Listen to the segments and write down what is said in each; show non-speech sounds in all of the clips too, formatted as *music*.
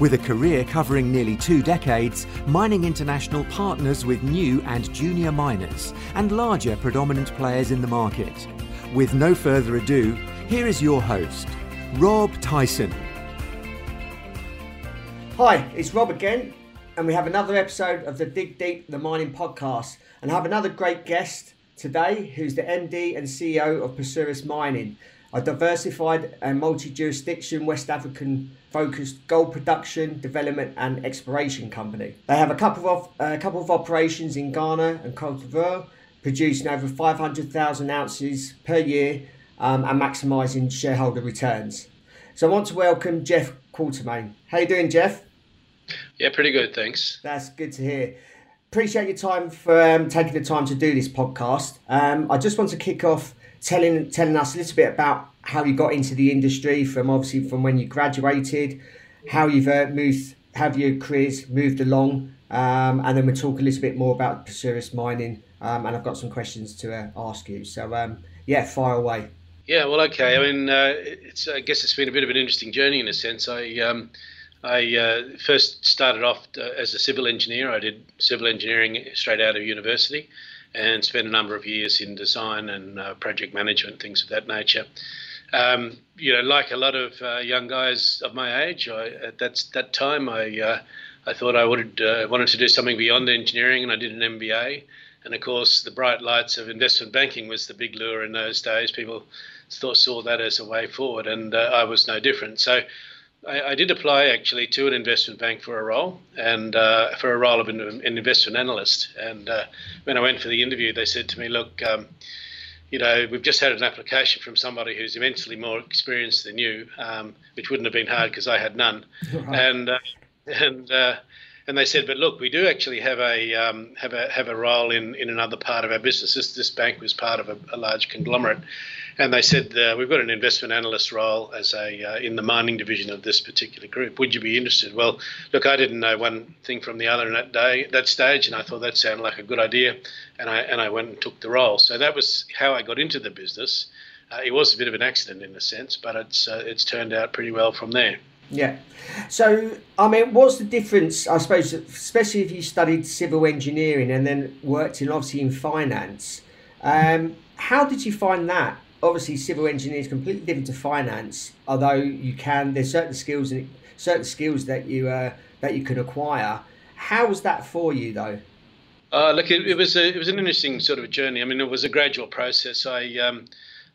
With a career covering nearly two decades, Mining International partners with new and junior miners and larger predominant players in the market. With no further ado, here is your host, Rob Tyson. Hi, it's Rob again, and we have another episode of the Dig Deep the Mining podcast. And I have another great guest today who's the MD and CEO of Perseus Mining, a diversified and multi jurisdiction West African focused gold production, development, and exploration company. They have a couple of a couple of operations in Ghana and Cote d'Ivoire, producing over 500,000 ounces per year um, and maximising shareholder returns. So I want to welcome Jeff Quartermaine. How you doing, Jeff? Yeah, pretty good, thanks. That's good to hear. Appreciate your time for um, taking the time to do this podcast. Um, I just want to kick off telling telling us a little bit about how you got into the industry from obviously from when you graduated, how you've uh, moved, have your careers moved along, um, and then we'll talk a little bit more about Perseus mining. Um, and I've got some questions to uh, ask you. So um, yeah, fire away. Yeah, well, okay. I mean, uh, it's I guess it's been a bit of an interesting journey in a sense. I um, I uh, first started off uh, as a civil engineer. I did civil engineering straight out of university, and spent a number of years in design and uh, project management, things of that nature. Um, you know, like a lot of uh, young guys of my age, I, at that that time, I uh, I thought I would uh, wanted to do something beyond engineering, and I did an MBA. And of course, the bright lights of investment banking was the big lure in those days. People thought saw that as a way forward, and I was no different. So. I, I, did apply actually to an investment bank for a role and uh, for a role of an, an investment analyst. And uh, when I went for the interview, they said to me, "Look, um, you know, we've just had an application from somebody who's immensely more experienced than you, um, which wouldn't have been hard because I had none. Right. And uh, and uh, and they said, but look, we do actually have a um, have a have a role in, in another part of our business. This this bank was part of a, a large conglomerate, and they said uh, we've got an investment analyst role as a uh, in the mining division of this particular group. Would you be interested? Well, look, I didn't know one thing from the other in that day, that stage, and I thought that sounded like a good idea, and I and I went and took the role. So that was how I got into the business. Uh, it was a bit of an accident in a sense, but it's uh, it's turned out pretty well from there. Yeah. So, I mean, what's the difference, I suppose, especially if you studied civil engineering and then worked in obviously in finance? Um, how did you find that? Obviously civil engineering is completely different to finance. Although you can, there's certain skills and certain skills that you uh, that you can acquire. How was that for you though? Uh, look, it, it, was a, it was an interesting sort of journey. I mean, it was a gradual process. I um,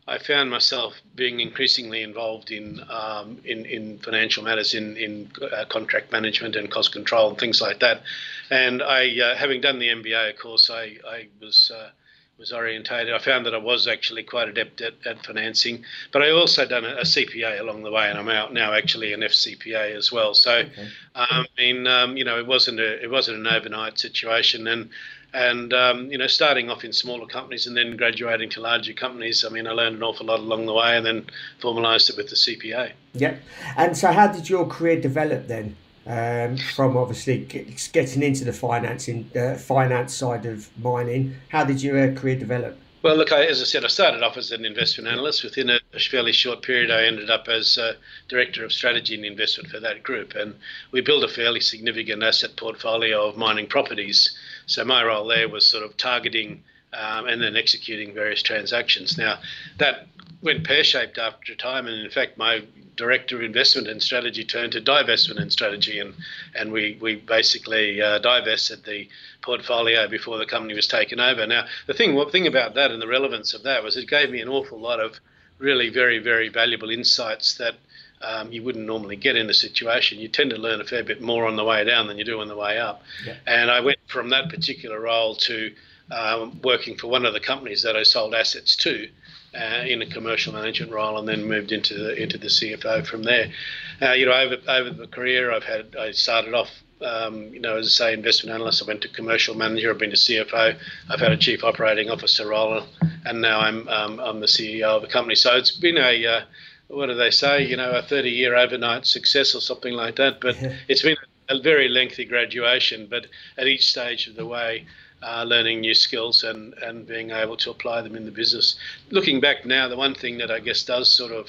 I found myself being increasingly involved in um, in, in financial matters, in in uh, contract management and cost control and things like that. And I, uh, having done the MBA, of course, I I was uh, was orientated. I found that I was actually quite adept at, at financing, but I also done a, a, CPA along the way, and I'm out now actually an FCPA as well. So, okay. um, I mean, um, you know, it wasn't a it wasn't an overnight situation, and and um, you know, starting off in smaller companies and then graduating to larger companies. I mean, I learned an awful lot along the way, and then formalised it with the CPA. Yep. And so, how did your career develop then? Um, from obviously getting into the financing uh, finance side of mining. How did your uh, career develop? Well, look, I, as I said, I started off as an investment analyst. Within a fairly short period, I ended up as uh, director of strategy and investment for that group, and we built a fairly significant asset portfolio of mining properties. So my role there was sort of targeting um, and then executing various transactions. Now, that went pear shaped after a time, and in fact, my director of investment and strategy turned to divestment and strategy, and and we we basically uh, divested the portfolio before the company was taken over. Now the thing one thing about that and the relevance of that was it gave me an awful lot of really very very valuable insights that. Um, you wouldn't normally get in a situation. You tend to learn a fair bit more on the way down than you do on the way up. Yeah. And I went from that particular role to um, working for one of the companies that I sold assets to, uh, in a commercial management role, and then moved into the into the CFO from there. Uh, you know, over over the career, I've had I started off. Um, you know, as I say, investment analyst. I went to commercial manager. I've been to CFO. I've had a chief operating officer role, and now I'm um, I'm the CEO of the company. So it's been a uh, what do they say? You know, a 30 year overnight success or something like that. But it's been a very lengthy graduation. But at each stage of the way, uh, learning new skills and, and being able to apply them in the business. Looking back now, the one thing that I guess does sort of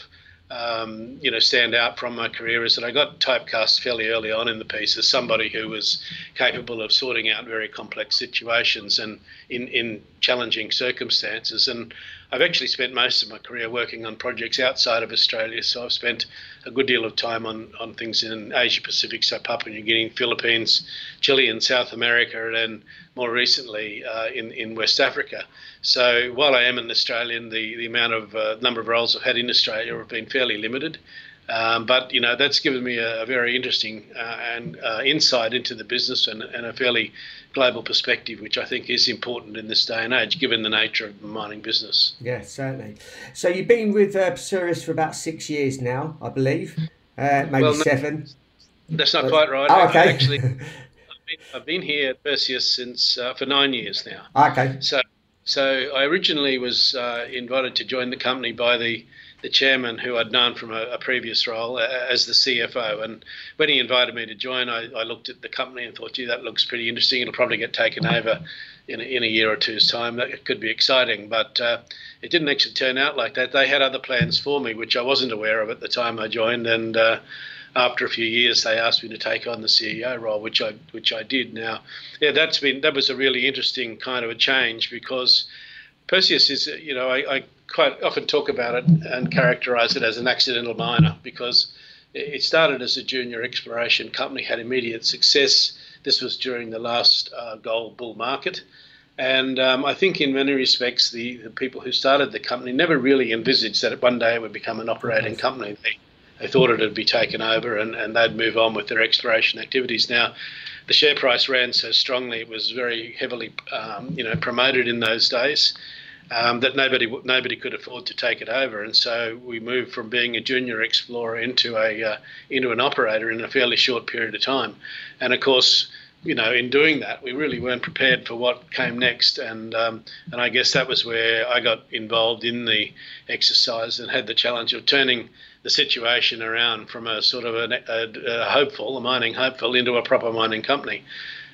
um, you know, stand out from my career is that I got typecast fairly early on in the piece as somebody who was capable of sorting out very complex situations and in, in challenging circumstances. And I've actually spent most of my career working on projects outside of Australia. So I've spent a good deal of time on, on things in Asia Pacific, so Papua New Guinea, Philippines, Chile, and South America, and more recently uh, in, in West Africa. So while I am an Australian, the, the amount of uh, number of roles I've had in Australia have been fairly limited. Um, but you know that's given me a, a very interesting uh, and uh, insight into the business and, and, a fairly global perspective, which I think is important in this day and age, given the nature of the mining business. Yeah, certainly. So you've been with uh, Perseus for about six years now, I believe, uh, maybe well, no, seven. That's not quite right. Oh, okay. Actually, *laughs* I've been, I've been, here at Perseus since uh, for nine years now. Okay. So, so I originally was uh, invited to join the company by the the chairman, who I'd known from a, a, previous role uh, as the CFO. And when he invited me to join, I, I, looked at the company and thought, gee, that looks pretty interesting. It'll probably get taken over in a, in a year or two's time. That could be exciting. But uh, it didn't actually turn out like that. They had other plans for me, which I wasn't aware of at the time I joined. And uh, after a few years, they asked me to take on the CEO role, which I which I did. Now, yeah, that's been that was a really interesting kind of a change because Perseus is, you know, I, I quite often talk about it and characterize it as an accidental miner because it started as a junior exploration company, had immediate success. This was during the last uh, gold bull market. And um, I think, in many respects, the, the, people who started the company never really envisaged that one day it would become an operating company. They, they thought it would be taken over and, and they'd move on with their exploration activities. Now, the share price ran so strongly; it was very heavily, um, you know, promoted in those days um, that nobody nobody could afford to take it over, and so we moved from being a junior explorer into a uh, into an operator in a fairly short period of time, and of course. You know, in doing that, we really weren't prepared for what came next, and um, and I guess that was where I got involved in the exercise and had the challenge of turning the situation around from a sort of a, a, a hopeful, a mining hopeful, into a proper mining company.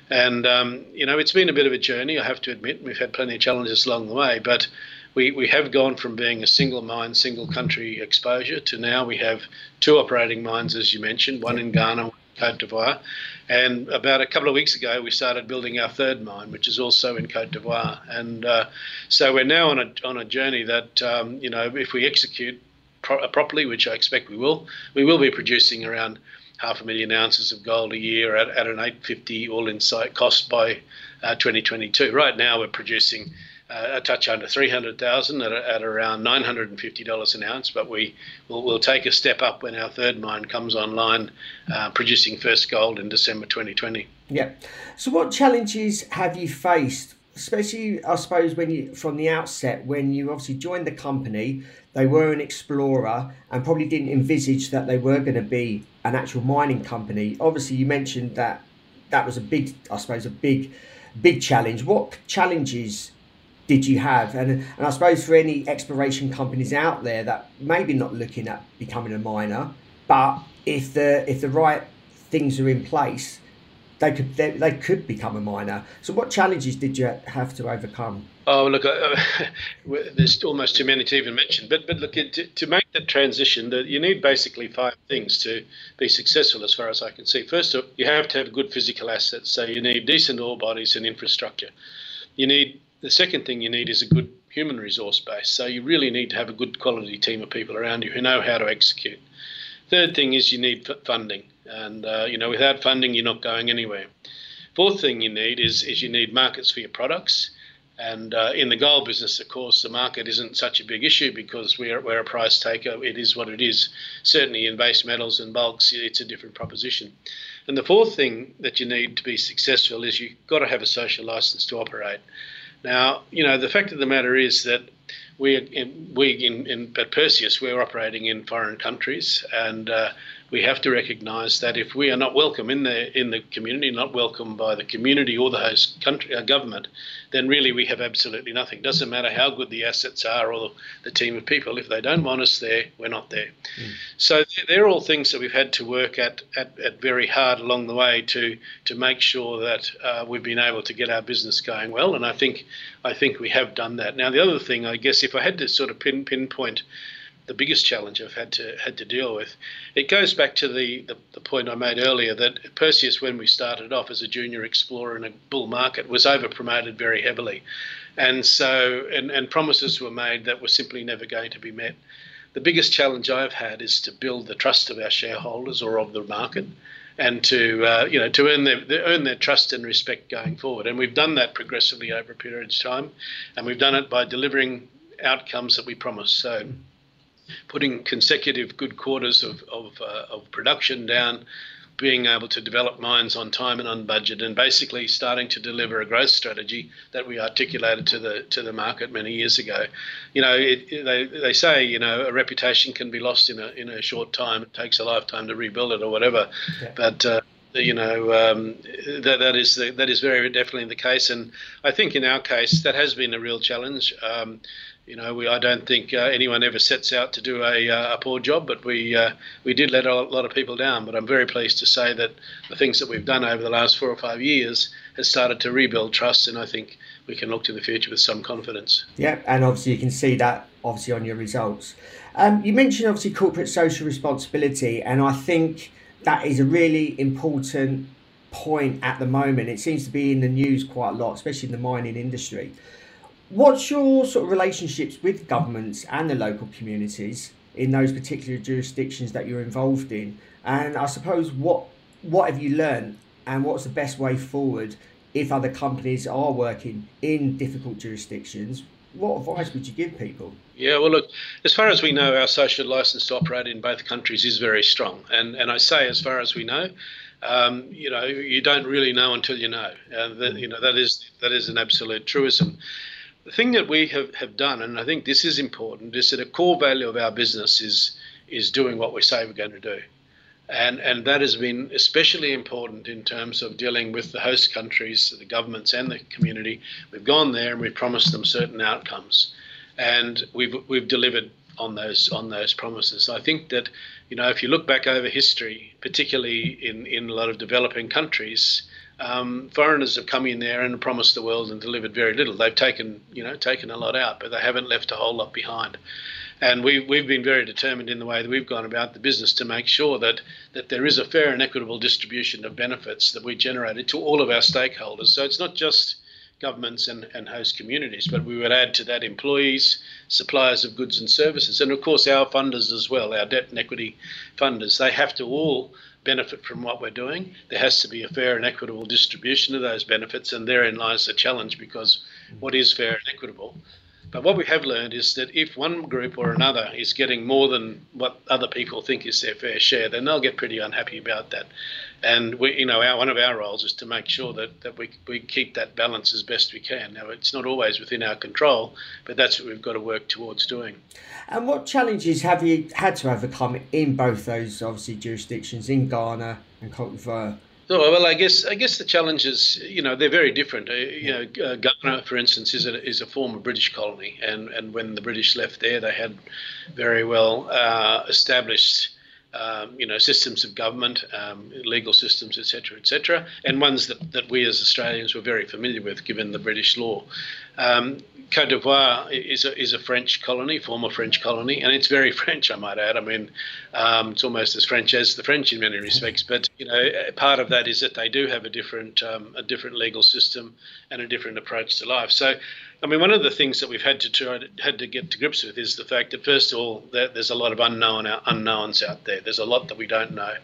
And, um, you know, it's been a bit of a journey, I have to admit. We've had plenty of challenges along the way, but we, we have gone from being a single mine, single country exposure to now we have two operating mines, as you mentioned, one in Ghana, Cote d'Ivoire. And about a couple of weeks ago, we started building our third mine, which is also in Cote d'Ivoire. And uh, so we're now on a, on a journey that, um, you know, if we execute pro- properly, which I expect we will, we will be producing around half a million ounces of gold a year at, at an 850 all-in site cost by uh, 2022. Right now, we're producing uh, a touch under 300,000 at, at around $950 an ounce, but we will we'll take a step up when our third mine comes online, uh, producing first gold in December 2020. Yeah. So, what challenges have you faced especially I suppose when you from the outset when you obviously joined the company, they were an explorer and probably didn't envisage that they were going to be an actual mining company. Obviously, you mentioned that that was a big, I suppose, a big, big challenge. What challenges did you have? And and I suppose for any exploration companies out there that maybe not looking at becoming a miner, but if the if the right things are in place, they could they, they could become a miner. So, what challenges did you have to overcome? Oh, look, uh, *laughs* there's almost too many to even mention. But but look, to, to make that transition, that you need basically five things to be successful, as far as I can see. First, you have to have good physical assets. So you need decent ore bodies and infrastructure. You need the second thing you need is a good human resource base. So you really need to have a good quality team of people around you who know how to execute. Third thing is you need funding. And uh, you know, without funding, you're not going anywhere. Fourth thing you need is is you need markets for your products. And uh, in the gold business, of course, the market isn't such a big issue because we're, we're a price taker. It is what it is. Certainly in base metals and bulks, it's a different proposition. And the fourth thing that you need to be successful is you've got to have a social license to operate. Now, you know, the fact of the matter is that we, in, we in, in, at Perseus, we're operating in foreign countries and uh, we have to recognise that if we are not welcome in the in the community, not welcome by the community or the host country uh, government, then really we have absolutely nothing. Doesn't matter how good the assets are or the, the team of people. If they don't want us there, we're not there. Mm. So they're all things that we've had to work at, at, at very hard along the way to to make sure that uh, we've been able to get our business going well. And I think I think we have done that. Now the other thing, I guess, if I had to sort of pin pinpoint the biggest challenge I've had to had to deal with. It goes back to the, the, the, point I made earlier that Perseus, when we started off as a junior explorer in a bull market, was over promoted very heavily, and so and, and promises were made that were simply never going to be met. The biggest challenge I've had is to build the trust of our shareholders or of the market, and to uh, you know to earn their earn their trust and respect going forward. And we've done that progressively over a period of time, and we've done it by delivering outcomes that we promised. So putting consecutive good quarters of, of, uh, of production down, being able to develop mines on time and on budget, and basically starting to deliver a growth strategy that we articulated to the to the market many years ago. You know, it, they they say you know a reputation can be lost in a in a short time. It takes a lifetime to rebuild it or whatever, okay. but. Uh, you know um, that that is the, that is very definitely the case, and I think in our case that has been a real challenge. Um, you know, we, I don't think uh, anyone ever sets out to do a, uh, a poor job, but we uh, we did let a lot of people down. But I'm very pleased to say that the things that we've done over the last four or five years has started to rebuild trust, and I think we can look to the future with some confidence. Yeah, and obviously you can see that obviously on your results. Um, you mentioned obviously corporate social responsibility, and I think that is a really important point at the moment. It seems to be in the news quite a lot, especially in the mining industry. What's your sort of relationships with governments and the local communities in those particular jurisdictions that you're involved in? And I suppose what what have you learned and what's the best way forward if other companies are working in difficult jurisdictions? What advice would you give people? Yeah, well, look, as far as we know, our social license to operate in both countries is very strong. And, and I say, as far as we know, um, you know, you don't really know until you know. Uh, that, you know, that is that is an absolute truism. The thing that we have, have done, and I think this is important, is that a core value of our business is is doing what we say we're going to do. And, and that has been especially important in terms of dealing with the host countries, the governments, and the community. We've gone there and we've promised them certain outcomes, and we've we've delivered on those on those promises. I think that you know if you look back over history, particularly in in a lot of developing countries, um, foreigners have come in there and promised the world and delivered very little. They've taken, you know, taken a lot out, but they haven't left a whole lot behind. And we've, we've been very determined in the way that we've gone about the business to make sure that, that there is a fair and equitable distribution of benefits that we generated to all of our stakeholders. So it's not just governments and, and host communities, but we would add to that employees, suppliers of goods and services, and of course our funders as well, our debt and equity funders. They have to all benefit from what we're doing. There has to be a fair and equitable distribution of those benefits, and therein lies the challenge because what is fair and equitable? But what we have learned is that if one group or another is getting more than what other people think is their fair share, then they'll get pretty unhappy about that. And we, you know, our, one of our roles is to make sure that, that we, we keep that balance as best we can. Now, it's not always within our control, but that's what we've got to work towards doing. And what challenges have you had to overcome in both those obviously jurisdictions in Ghana and Cote d'Ivoire? Oh, well, I guess I guess the challenges, you know, they're very different. Uh, you know, uh, Ghana, for instance, is a is a former British colony, and and when the British left there, they had very well uh, established. Um, you know, systems of government, um, legal systems, etc., etc., and ones that, that we as Australians were very familiar with, given the British law. Um, Cote d'Ivoire is a, is a French colony, former French colony, and it's very *laughs* French, I might add. I mean, um, it's almost as French as the French in many respects. But you know, part of that is that they do have a different um, a different legal system and a different approach to life. So, I mean, one of the things that we've had to try had to get to grips with is the fact that first of all, there's a lot of unknown unknowns out there. There's a lot that we don't know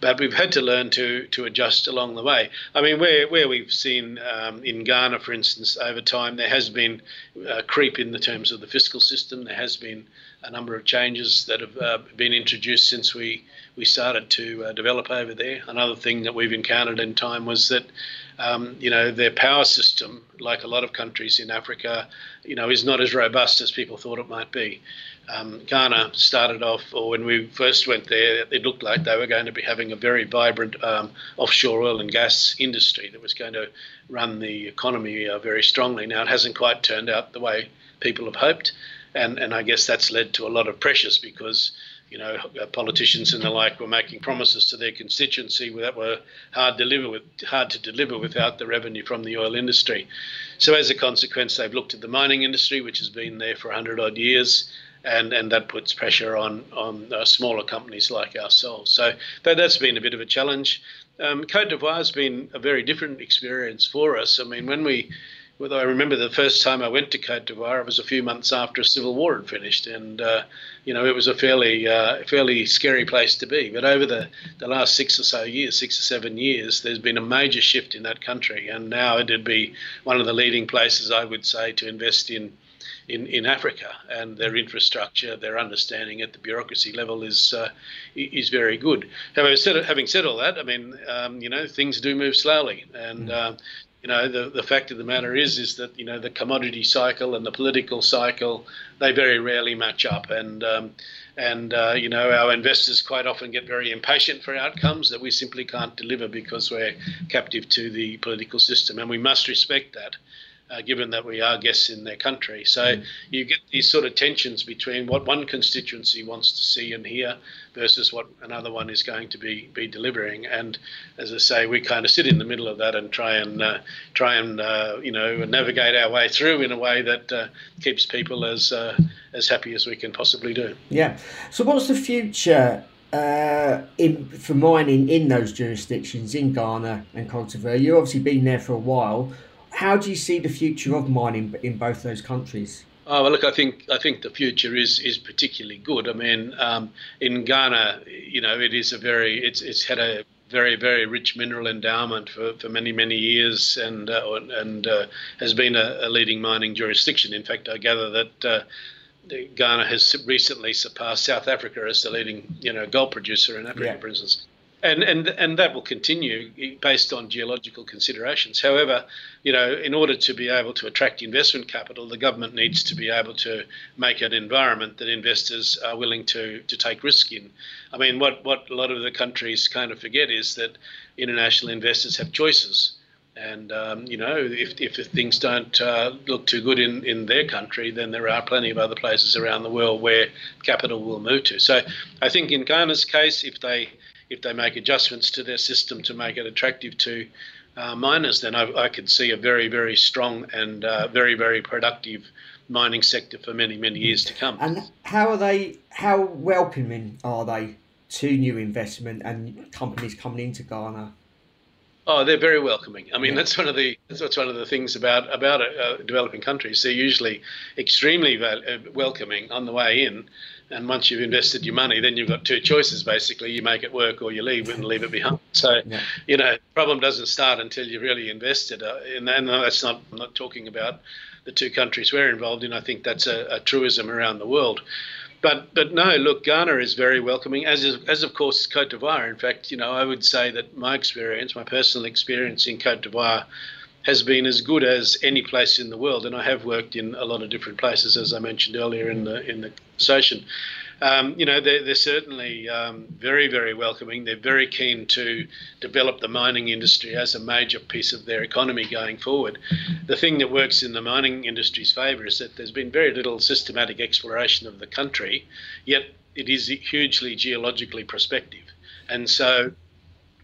but we've had to learn to to adjust along the way. I mean, where where we've seen um, in Ghana, for instance, over time there has been a creep in the terms of the fiscal system. There has been a number of changes that have uh, been introduced since we we started to uh, develop over there. Another thing that we've encountered in time was that um, you know, their power system, like a lot of countries in Africa, you know, is not as robust as people thought it might be. Um, Ghana started off, or when we first went there, it looked like they were going to be having a very vibrant um, offshore oil and gas industry that was going to run the economy uh, very strongly. Now, it hasn't quite turned out the way people have hoped, and, and I guess that's led to a lot of pressures because you know, politicians and the like were making promises to their constituency that were hard, deliver with, hard to deliver without the revenue from the oil industry. So as a consequence, they've looked at the mining industry, which has been there for 100 odd years, and, and that puts pressure on, on uh, smaller companies like ourselves. So that, that's been a bit of a challenge. Um, Cote d'Ivoire has been a very different experience for us. I mean, when we I remember the first time I went to Cote d'Ivoire, it was a few months after a civil war had finished, and uh, you know it was a fairly uh, fairly scary place to be. But over the, the last six or so years, six or seven years, there's been a major shift in that country, and now it'd be one of the leading places I would say to invest in. In, in Africa and their infrastructure, their understanding at the bureaucracy level is uh, is very good. However, having said all that, I mean, um, you know, things do move slowly, and mm you know, the, the fact of the matter is, is that, you know, the commodity cycle and the political cycle, they very rarely match up. And, um, and uh, you know, our investors quite often get very impatient for outcomes that we simply can't deliver because we're captive to the political system. And we must respect that uh, given that we are guests in their country. So mm. you get these sort of tensions between what one constituency wants to see and hear versus what another one is going to be be delivering. And as I say, we kind of sit in the middle of that and try and uh, try and uh, you know navigate our way through in a way that uh, keeps people as uh, as happy as we can possibly do. Yeah. So what's the future? Uh, in for mining in those jurisdictions in Ghana and Cote d'Ivoire, you've obviously been there for a while how do you see the future of mining in both those countries? Oh well, look, I think I think the future is is particularly good. I mean, um, in Ghana, you know, it is a very it's it's had a very very rich mineral endowment for, for many many years and uh, and uh, has been a, a, leading mining jurisdiction. In fact, I gather that. Uh, Ghana has recently surpassed South Africa as the leading, you know, gold producer in Africa, yeah. for instance and and and that will continue based on geological considerations. However, you know, in order to be able to attract investment capital, the government needs to be able to make an environment that investors are willing to to take risk in. I mean, what what a lot of the countries kind of forget is that international investors have choices. And um, you know, if, if things don't uh, look too good in, in their country, then there are plenty of other places around the world where capital will move to. So, I think in Ghana's case, if they if they make adjustments to their system to make it attractive to uh, miners, then I, I, could see a very, very strong and uh, very, very productive mining sector for many, many years to come. And how are they? How welcoming are they to new investment and companies coming into Ghana? Oh, they're very welcoming. I mean, yeah. that's one of the that's one of the things about about uh, developing countries. They're usually extremely val- uh, welcoming on the way in, and once you've invested your money, then you've got two choices basically: you make it work or you leave it and leave it behind. So, yeah. you know, the problem doesn't start until you've really invested. Uh, and, that's not I'm not talking about the two countries we're involved in. I think that's a, a truism around the world but but no, look, Ghana is very welcoming, as is, as of course Cote d'Ivoire. In fact, you know, I would say that my experience, my personal experience in Cote d'Ivoire, has been as good as any place in the world. And I have worked in a lot of different places, as I mentioned earlier in the in the session um, you know, they're, they're certainly um, very, very welcoming. They're very keen to develop the mining industry as a major piece of their economy going forward. The thing that works in the mining industry's favour is that there's been very little systematic exploration of the country, yet it is hugely geologically prospective. And so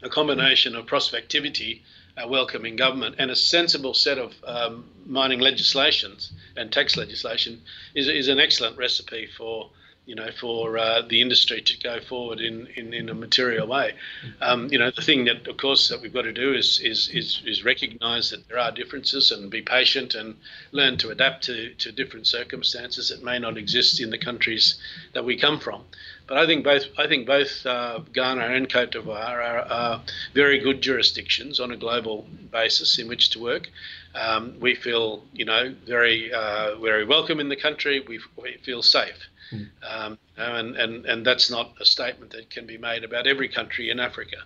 a combination of prospectivity, a welcoming government, and a sensible set of um, mining legislations and tax legislation is, is an excellent recipe for you know, for uh, the industry to go forward in, in, in a material way. Um, you know, the thing that, of course, that we've got to do is, is, is, is recognise that there are differences and be patient and learn to adapt to, to different circumstances that may not exist in the countries that we come from. But I think both I think both uh, Ghana and Cote d'Ivoire are, are, very good jurisdictions on a global basis in which to work. Um, we feel, you know, very uh, very welcome in the country. We, we feel safe. Um, and, and, and that's not a statement that can be made about every country in Africa.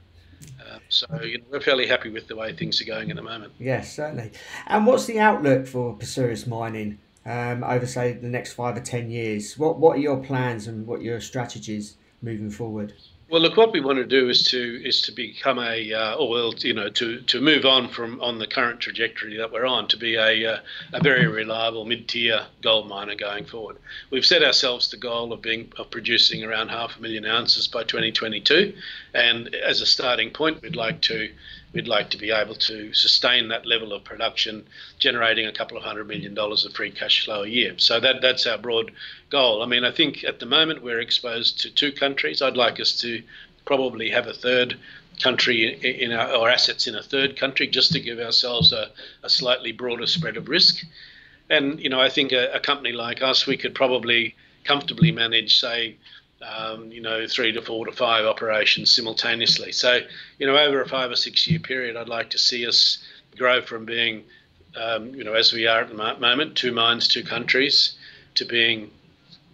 Uh, so you know, we're fairly happy with the way things are going at the moment. Yes, certainly. And what's the outlook for Perseus Mining um, over, say, the next five or ten years? What What are your plans and what are your strategies moving forward? Well, look, what we want to do is to is to become a, uh, or well, you know, to, to move on from on the current trajectory that we're on to be a uh, a very reliable mid-tier gold miner going forward. We've set ourselves the goal of being of producing around half a million ounces by 2022, and as a starting point, we'd like to we'd like to be able to sustain that level of production, generating a couple of hundred million dollars of free cash flow a year. So that that's our broad goal. I mean, I think at the moment we're exposed to two countries. I'd like us to probably have a third country in our or assets in a third country just to give ourselves a, a slightly broader spread of risk. And you know, I think a, a company like us, we could probably comfortably manage, say, um, you know, three to four to five operations simultaneously. So, you know, over a five or six year period, I'd like to see us grow from being, um, you know, as we are at the moment, two mines, two countries, to being,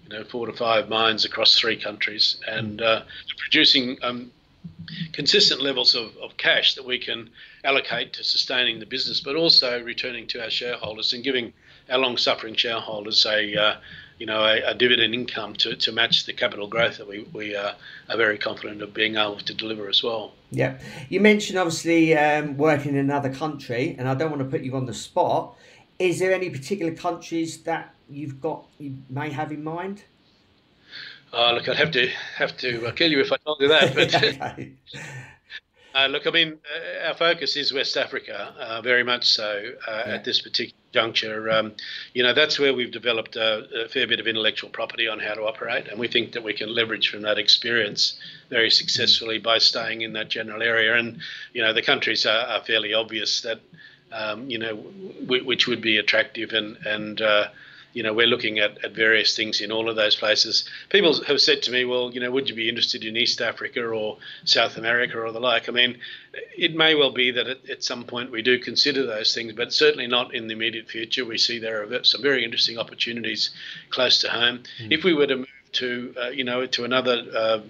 you know, four to five mines across three countries and uh, producing um, consistent levels of, of cash that we can allocate to sustaining the business, but also returning to our shareholders and giving our long suffering shareholders a, uh, you know, a, a, dividend income to, to match the capital growth that we, we uh, are very confident of being able to deliver as well. Yeah. You mentioned obviously um, working in another country, and I don't want to put you on the spot. Is there any particular countries that you've got, you may have in mind? Oh, look, I'd have to have to uh, kill you if I told you that. *laughs* But uh, look, I mean, uh, our focus is West Africa, uh, very much so uh, yeah. at this particular juncture. Um, you know, that's where we've developed a, a, fair bit of intellectual property on how to operate, and we think that we can leverage from that experience very successfully by staying in that general area. And you know, the countries are, are fairly obvious that um, you know, w- which would be attractive and and uh, you know, we're looking at, at various things in all of those places. People have said to me, well, you know, would you be interested in East Africa or South America or the like? I mean, it may well be that at, at some point we do consider those things, but certainly not in the immediate future. We see there are some very interesting opportunities close to home. Mm. If we were to move to, uh, you know, to another uh,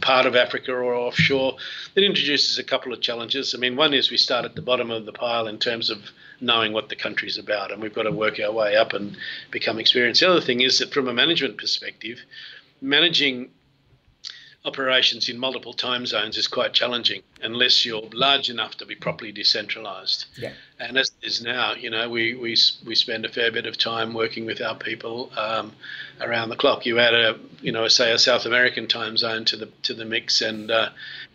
part of Africa or offshore, it introduces a couple of challenges. I mean, one is we start at the bottom of the pile in terms of knowing what the country's about, and we've got to work our way up and become experienced. The other thing is that from a management perspective, managing operations in multiple time zones is quite challenging unless you're large enough to be properly decentralized. Yeah. And as it is now, you know, we, we, we spend a fair bit of time working with our people um, around the clock. You add a, you know, say a South American time zone to the to the mix, and uh,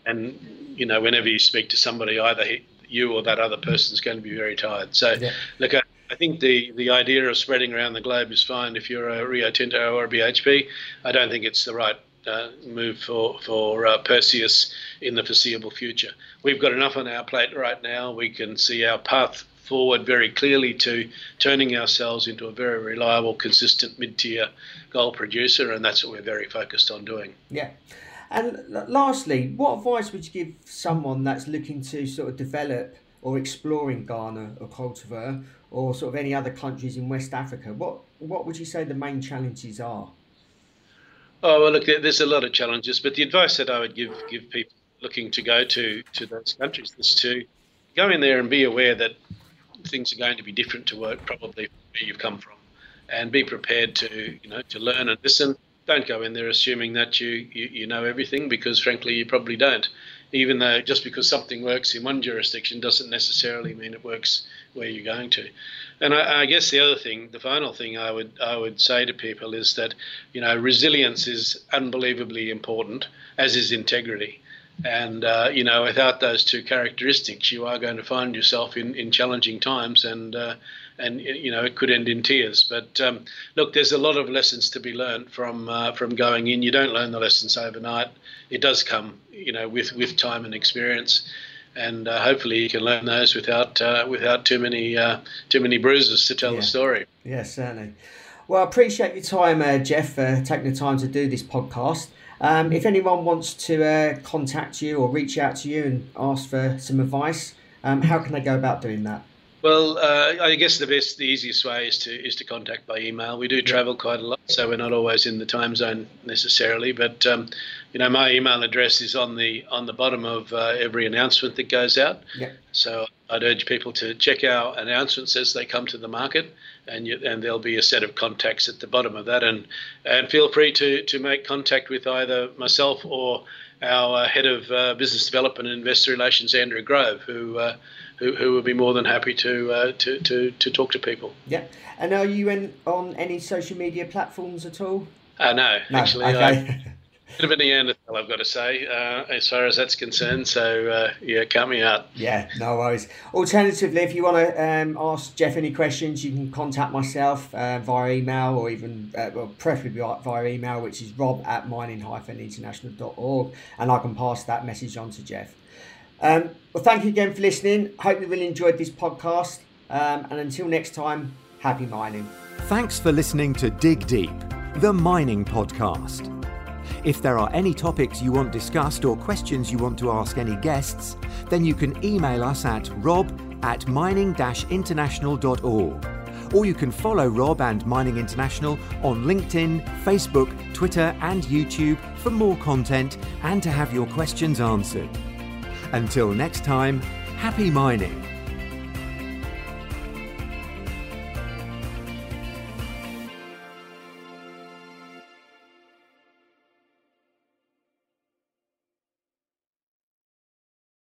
and you know, whenever you speak to somebody, either you or that other person is going to be very tired. So, yeah. look, I, I think the, the idea of spreading around the globe is fine if you're a Rio Tinto or a BHP. I don't think it's the right uh, move for for uh, Perseus in the foreseeable future. We've got enough on our plate right now. We can see our path forward very clearly to turning ourselves into a very reliable, consistent mid-tier gold producer, and that's what we're very focused on doing. Yeah. And lastly, what advice would you give someone that's looking to sort of develop or exploring Ghana or Cote d'Ivoire or sort of any other countries in West Africa? What what would you say the main challenges are? Oh well, look, there's a lot of challenges, but the advice that I would give give people looking to go to to those countries is to go in there and be aware that things are going to be different to work probably where you've come from, and be prepared to you know to learn and listen. Don't go in there assuming that you, you, you know everything because frankly you probably don't even though just because something works in one jurisdiction doesn't necessarily mean it works where you're going to. And I, I, guess the other thing the final thing I would I would say to people is that you know resilience is unbelievably important as is integrity. And uh, you know without those two characteristics you are going to find yourself in, in challenging times and uh, and you know it could end in tears. But um, look, there's a lot of lessons to be learned from uh, from going in. You don't learn the lessons overnight. It does come, you know, with with time and experience, and uh, hopefully you can learn those without uh, without too many uh, too many bruises to tell yeah. the story. Yeah, certainly. Well, I appreciate your time, uh, Jeff, for taking the time to do this podcast. Um, if anyone wants to uh, contact you or reach out to you and ask for some advice, um, how can they go about doing that? Well, uh, I guess the best, the easiest way is to is to contact by email. We do travel quite a lot, so we're not always in the time zone necessarily. But um, you know, my email address is on the on the bottom of uh, every announcement that goes out. Yeah. So I'd urge people to check our announcements as they come to the market, and you, and there'll be a set of contacts at the bottom of that, and and feel free to to make contact with either myself or our uh, head of uh, business development and investor relations, Andrew Grove, who uh, who, who would be more than happy to, uh, to, to, to talk to people. Yeah. And are you in, on any social media platforms at all? Uh, no, No, actually, okay. I, *laughs* bit of a Neanderthal, I've got to say, uh, as far as that's concerned. So, uh, yeah, count me out. Yeah, no worries. Alternatively, if you want to um, ask Jeff any questions, you can contact myself uh, via email or even, uh, well, preferably via email, which is rob at mining-international.org, and I can pass that message on to Jeff. Um, well, thank you again for listening. Hope you really enjoyed this podcast. Um, and until next time, happy mining. Thanks for listening to Dig Deep, the mining podcast. If there are any topics you want discussed or questions you want to ask any guests, then you can email us at rob at mining international.org. Or you can follow Rob and Mining International on LinkedIn, Facebook, Twitter, and YouTube for more content and to have your questions answered. Until next time, happy mining.